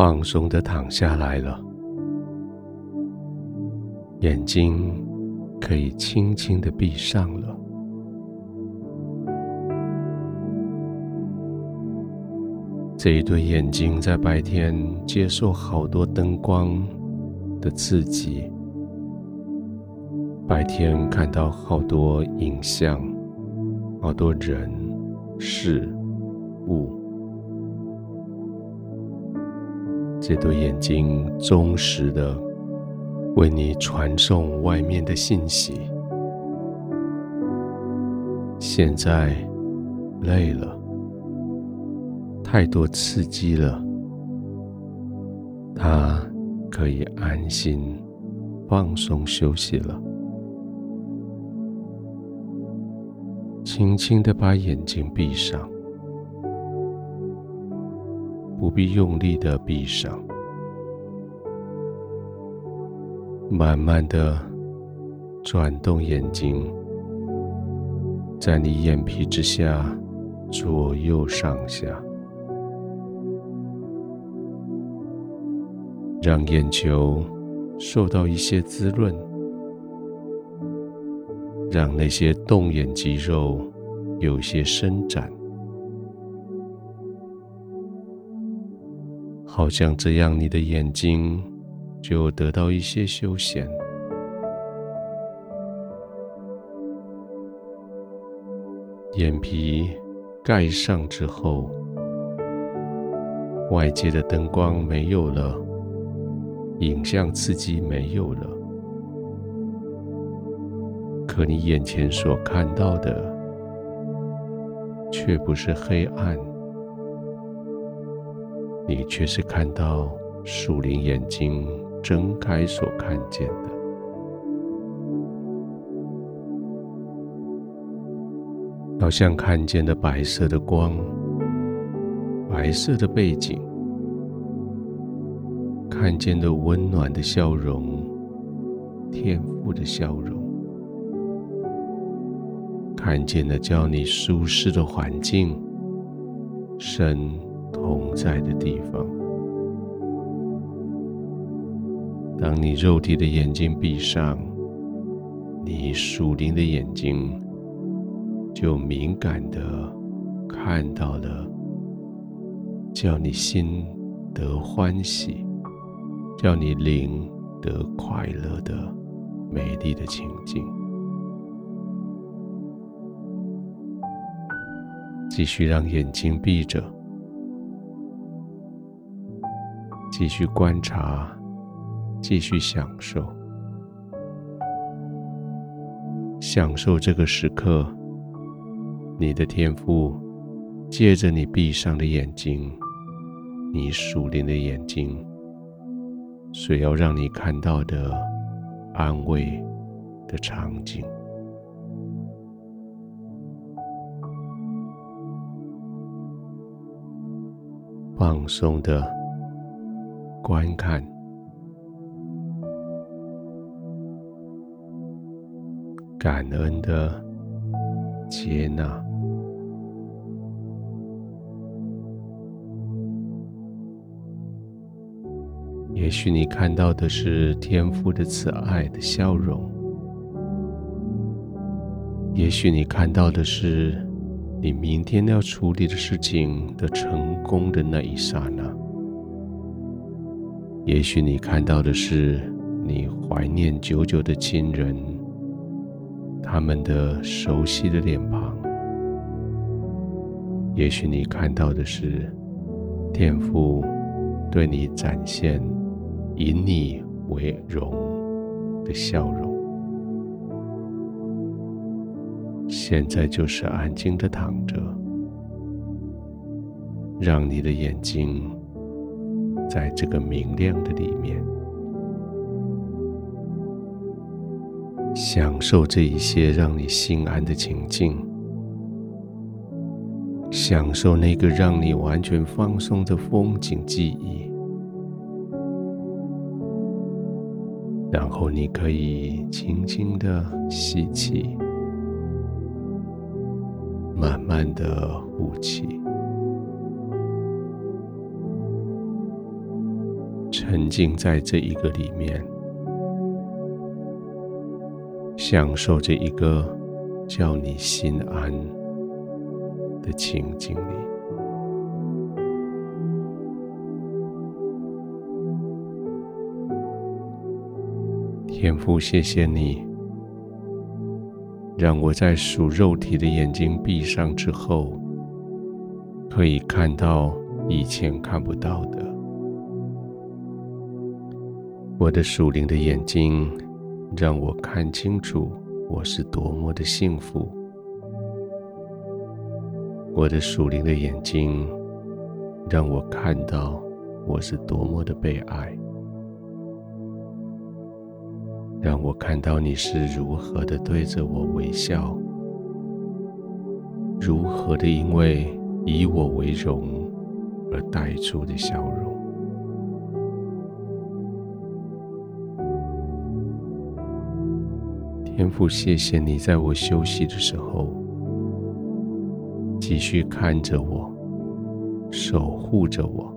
放松的躺下来了，眼睛可以轻轻的闭上了。这一对眼睛在白天接受好多灯光的刺激，白天看到好多影像，好多人事物。这对眼睛忠实的为你传送外面的信息。现在累了，太多刺激了，它可以安心放松休息了。轻轻的把眼睛闭上。不必用力的闭上，慢慢的转动眼睛，在你眼皮之下左右上下，让眼球受到一些滋润，让那些动眼肌肉有些伸展。好像这样，你的眼睛就得到一些休闲。眼皮盖上之后，外界的灯光没有了，影像刺激没有了，可你眼前所看到的，却不是黑暗。你却是看到树林眼睛睁开所看见的，好像看见的白色的光，白色的背景，看见的温暖的笑容，天赋的笑容，看见了叫你舒适的环境，神。同在的地方。当你肉体的眼睛闭上，你属灵的眼睛就敏感地看到了，叫你心得欢喜，叫你灵得快乐的美丽的情景。继续让眼睛闭着。继续观察，继续享受，享受这个时刻。你的天赋借着你闭上的眼睛，你属灵的眼睛，所要让你看到的安慰的场景，放松的。观看，感恩的接纳。也许你看到的是天父的慈爱的笑容，也许你看到的是你明天要处理的事情的成功的那一刹那。也许你看到的是你怀念久久的亲人，他们的熟悉的脸庞；也许你看到的是天父对你展现以你为荣的笑容。现在就是安静的躺着，让你的眼睛。在这个明亮的里面，享受这一些让你心安的情境，享受那个让你完全放松的风景记忆，然后你可以轻轻的吸气，慢慢的呼气。沉浸在这一个里面，享受这一个叫你心安的情景里。天父，谢谢你，让我在属肉体的眼睛闭上之后，可以看到以前看不到的。我的属灵的眼睛，让我看清楚我是多么的幸福。我的属灵的眼睛，让我看到我是多么的被爱。让我看到你是如何的对着我微笑，如何的因为以我为荣而带出的笑容。天父，谢谢你在我休息的时候，继续看着我，守护着我。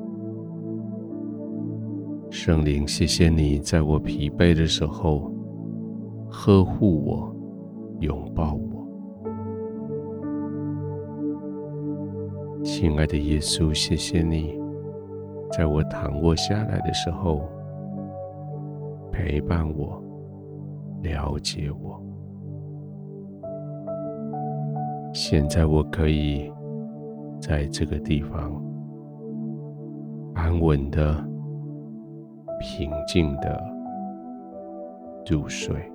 圣灵，谢谢你在我疲惫的时候。呵护我，拥抱我，亲爱的耶稣，谢谢你，在我躺卧下来的时候陪伴我，了解我。现在我可以在这个地方安稳的、平静的入睡。